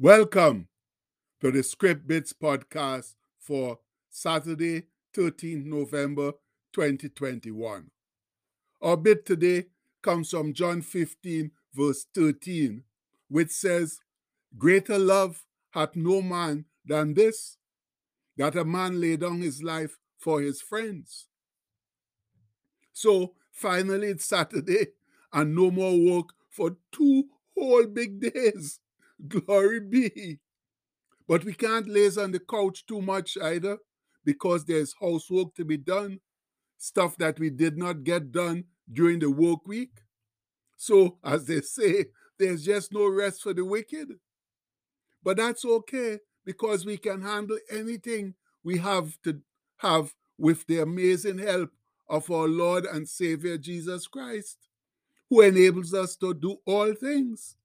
Welcome to the Script Bits podcast for Saturday, 13th November 2021. Our bit today comes from John 15, verse 13, which says, Greater love hath no man than this, that a man lay down his life for his friends. So finally, it's Saturday and no more work for two whole big days. Glory be. But we can't laze on the couch too much either because there's housework to be done, stuff that we did not get done during the work week. So, as they say, there's just no rest for the wicked. But that's okay because we can handle anything we have to have with the amazing help of our Lord and Savior Jesus Christ, who enables us to do all things.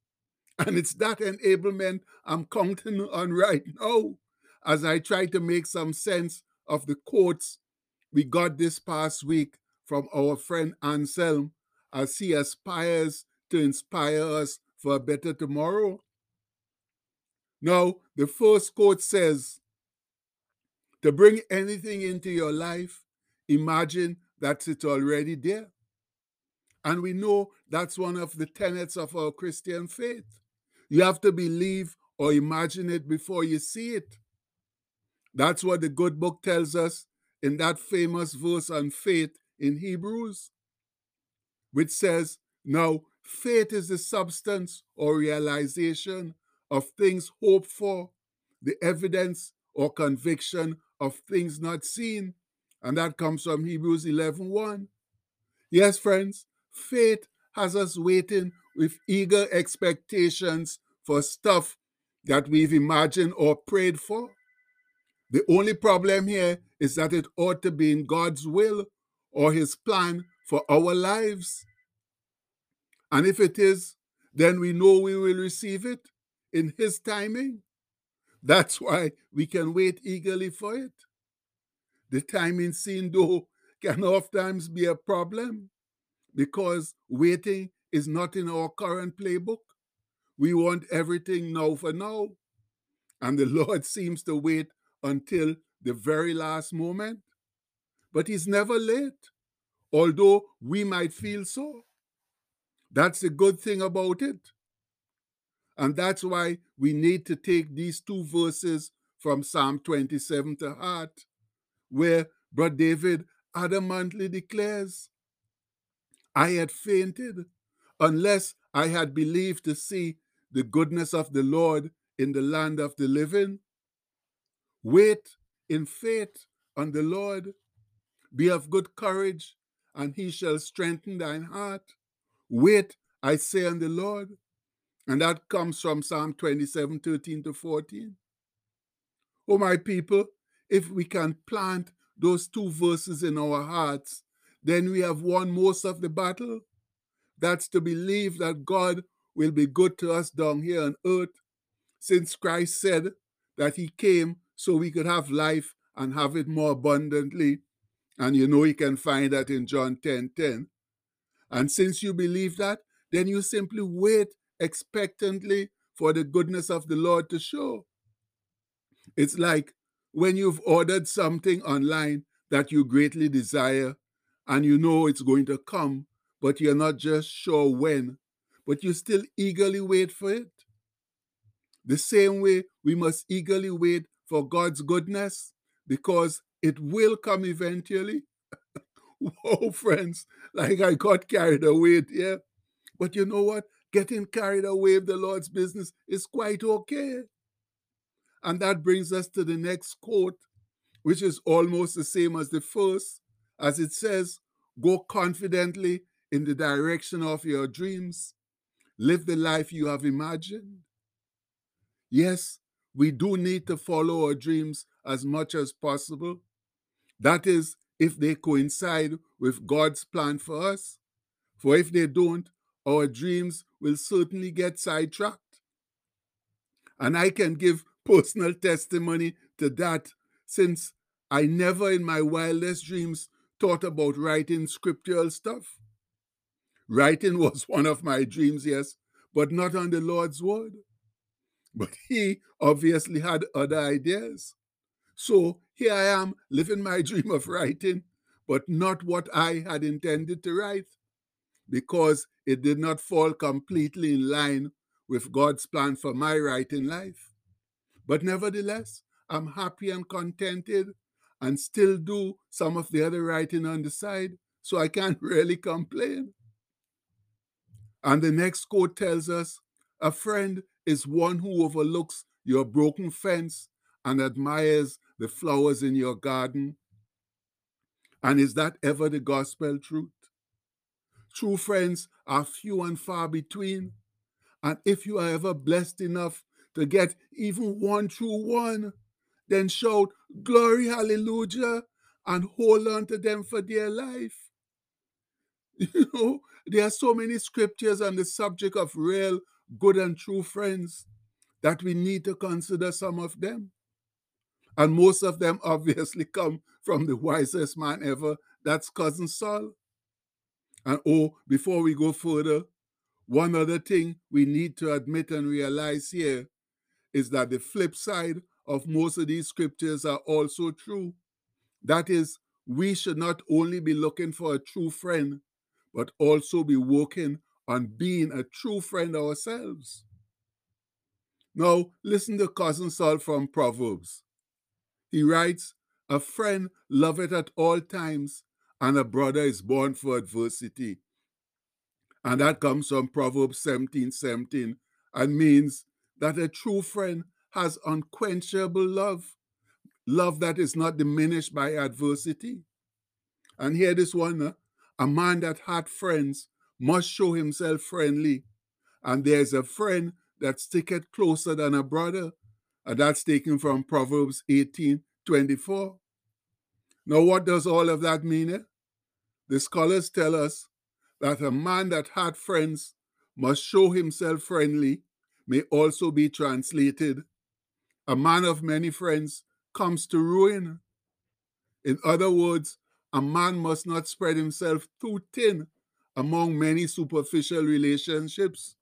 And it's that enablement I'm counting on right now as I try to make some sense of the quotes we got this past week from our friend Anselm as he aspires to inspire us for a better tomorrow. Now, the first quote says, To bring anything into your life, imagine that it's already there. And we know that's one of the tenets of our Christian faith. You have to believe or imagine it before you see it. That's what the good book tells us in that famous verse on faith in Hebrews, which says, Now faith is the substance or realization of things hoped for, the evidence or conviction of things not seen. And that comes from Hebrews 11 1. Yes, friends, faith has us waiting with eager expectations for stuff that we've imagined or prayed for. The only problem here is that it ought to be in God's will or His plan for our lives. And if it is, then we know we will receive it in His timing. That's why we can wait eagerly for it. The timing scene, though, can oftentimes be a problem because waiting is not in our current playbook. We want everything now for now. And the Lord seems to wait until the very last moment. But He's never late, although we might feel so. That's the good thing about it. And that's why we need to take these two verses from Psalm 27 to heart, where Brother David adamantly declares, I had fainted unless I had believed to see the goodness of the Lord in the land of the living. Wait in faith on the Lord. Be of good courage, and he shall strengthen thine heart. Wait, I say, on the Lord. And that comes from Psalm 27 13 to 14. Oh, my people, if we can plant those two verses in our hearts, then we have won most of the battle. That's to believe that God will be good to us down here on earth, since Christ said that he came so we could have life and have it more abundantly. And you know you can find that in John 10 10. And since you believe that, then you simply wait expectantly for the goodness of the Lord to show. It's like when you've ordered something online that you greatly desire and you know it's going to come, but you're not just sure when, but you still eagerly wait for it. The same way we must eagerly wait for God's goodness because it will come eventually. Whoa, friends, like I got carried away yeah. But you know what? Getting carried away with the Lord's business is quite okay. And that brings us to the next quote, which is almost the same as the first, as it says, Go confidently in the direction of your dreams live the life you have imagined. Yes, we do need to follow our dreams as much as possible. That is, if they coincide with God's plan for us. For if they don't, our dreams will certainly get sidetracked. And I can give personal testimony to that since I never in my wildest dreams thought about writing scriptural stuff. Writing was one of my dreams, yes, but not on the Lord's word. But he obviously had other ideas. So here I am living my dream of writing, but not what I had intended to write because it did not fall completely in line with God's plan for my writing life. But nevertheless, I'm happy and contented and still do some of the other writing on the side, so I can't really complain. And the next quote tells us a friend is one who overlooks your broken fence and admires the flowers in your garden. And is that ever the gospel truth? True friends are few and far between. And if you are ever blessed enough to get even one true one, then shout, Glory, hallelujah, and hold on to them for dear life. You know, there are so many scriptures on the subject of real, good, and true friends that we need to consider some of them. And most of them obviously come from the wisest man ever, that's Cousin Sol. And oh, before we go further, one other thing we need to admit and realize here is that the flip side of most of these scriptures are also true. That is, we should not only be looking for a true friend, but also be working on being a true friend ourselves. Now, listen to Cousin Sol from Proverbs. He writes, A friend loveth at all times, and a brother is born for adversity. And that comes from Proverbs 17 17 and means that a true friend has unquenchable love, love that is not diminished by adversity. And here this one, uh, a man that had friends must show himself friendly. And there's a friend that sticketh closer than a brother. And that's taken from Proverbs 18 24. Now, what does all of that mean? Eh? The scholars tell us that a man that had friends must show himself friendly may also be translated a man of many friends comes to ruin. In other words, a man must not spread himself too thin among many superficial relationships.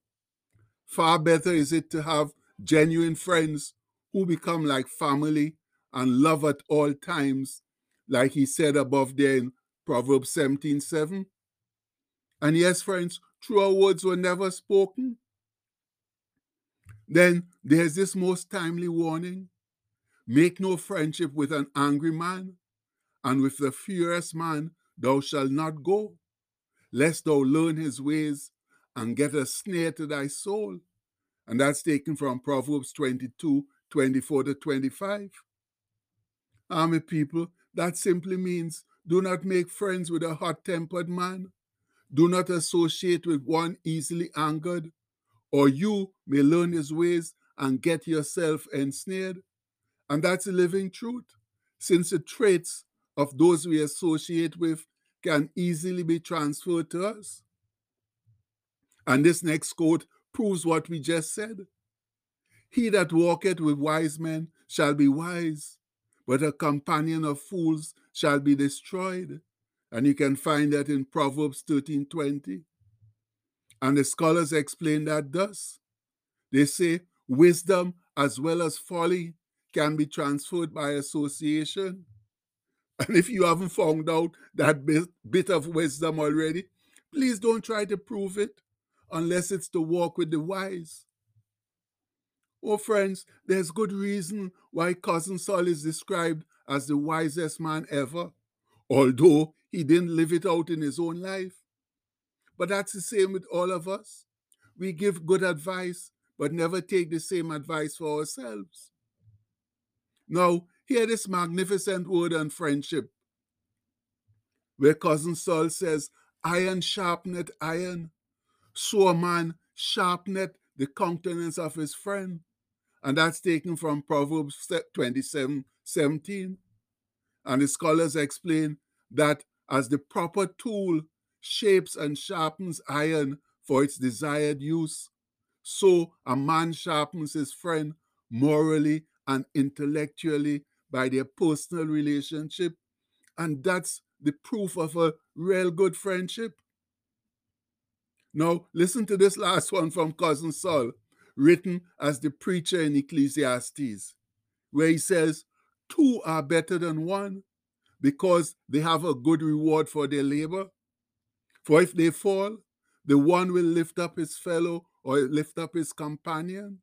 Far better is it to have genuine friends who become like family and love at all times, like he said above there in Proverbs 17 7. And yes, friends, truer words were never spoken. Then there's this most timely warning Make no friendship with an angry man, and with the furious man thou shalt not go, lest thou learn his ways and get a snare to thy soul. And that's taken from Proverbs 22 24 to 25. Army people, that simply means do not make friends with a hot tempered man. Do not associate with one easily angered or you may learn his ways and get yourself ensnared. And that's a living truth, since the traits of those we associate with can easily be transferred to us. And this next quote proves what we just said. He that walketh with wise men shall be wise, but a companion of fools shall be destroyed. And you can find that in Proverbs 13 20. And the scholars explain that thus. They say wisdom as well as folly can be transferred by association. And if you haven't found out that bit, bit of wisdom already, please don't try to prove it unless it's to walk with the wise. Oh, friends, there's good reason why Cousin Sol is described as the wisest man ever, although he didn't live it out in his own life. But that's the same with all of us. We give good advice, but never take the same advice for ourselves. Now, hear this magnificent word on friendship, where Cousin Sol says, Iron sharpeneth iron, so a man sharpeneth the countenance of his friend. And that's taken from Proverbs 27 17. And the scholars explain that as the proper tool shapes and sharpens iron for its desired use, so a man sharpens his friend morally and intellectually by their personal relationship. And that's the proof of a real good friendship. Now, listen to this last one from Cousin Sol. written as the preacher in Ecclesiastes, where he says, Two are better than one because they have a good reward for their labor. For if they fall, the one will lift up his fellow or lift up his companion.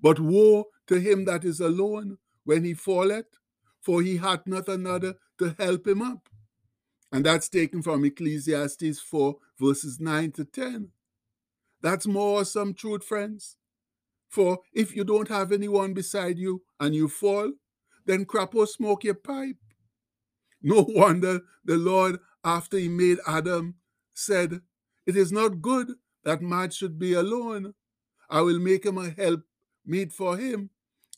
But woe to him that is alone when he falleth, for he hath not another to help him up. And that's taken from Ecclesiastes 4, verses 9 to 10. That's more awesome truth, friends. For if you don't have anyone beside you and you fall, then crap or smoke your pipe. No wonder the Lord, after he made Adam, said, It is not good that man should be alone. I will make him a help meet for him.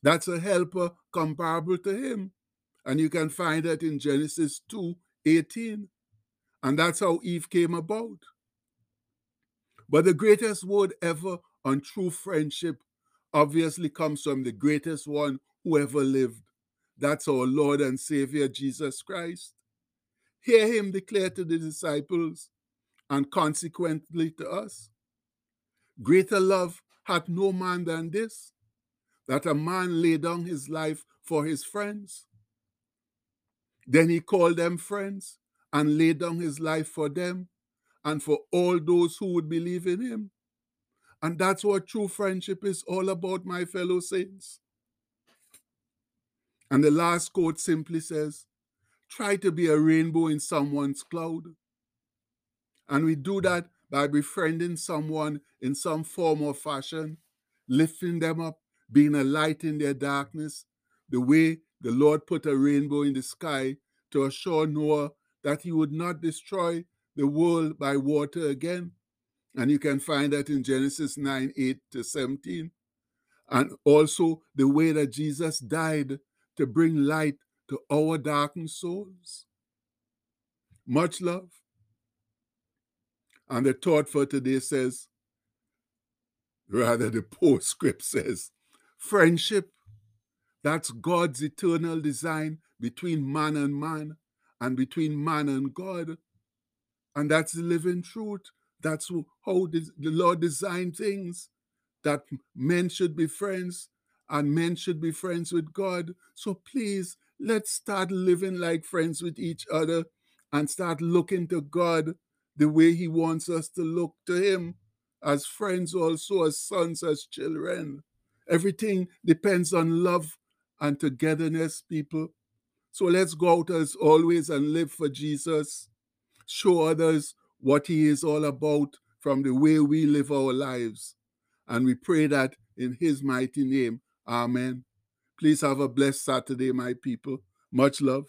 That's a helper comparable to him. And you can find that in Genesis 2 18. And that's how Eve came about. But the greatest word ever on true friendship obviously comes from the greatest one who ever lived. That's our Lord and Savior Jesus Christ. Hear him declare to the disciples and consequently to us Greater love hath no man than this, that a man lay down his life for his friends. Then he called them friends and laid down his life for them and for all those who would believe in him. And that's what true friendship is all about, my fellow saints. And the last quote simply says, try to be a rainbow in someone's cloud. And we do that by befriending someone in some form or fashion, lifting them up, being a light in their darkness, the way the Lord put a rainbow in the sky to assure Noah that he would not destroy the world by water again. And you can find that in Genesis 9 8 to 17. And also the way that Jesus died to bring light to our darkened souls. Much love. And the thought for today says, rather, the postscript says, friendship, that's God's eternal design between man and man and between man and God. And that's the living truth. That's how the Lord designed things that men should be friends and men should be friends with God. So please, let's start living like friends with each other and start looking to God the way He wants us to look to Him as friends, also as sons, as children. Everything depends on love and togetherness, people. So let's go out as always and live for Jesus. Show others what He is all about from the way we live our lives. And we pray that in His mighty name. Amen. Please have a blessed Saturday, my people. Much love.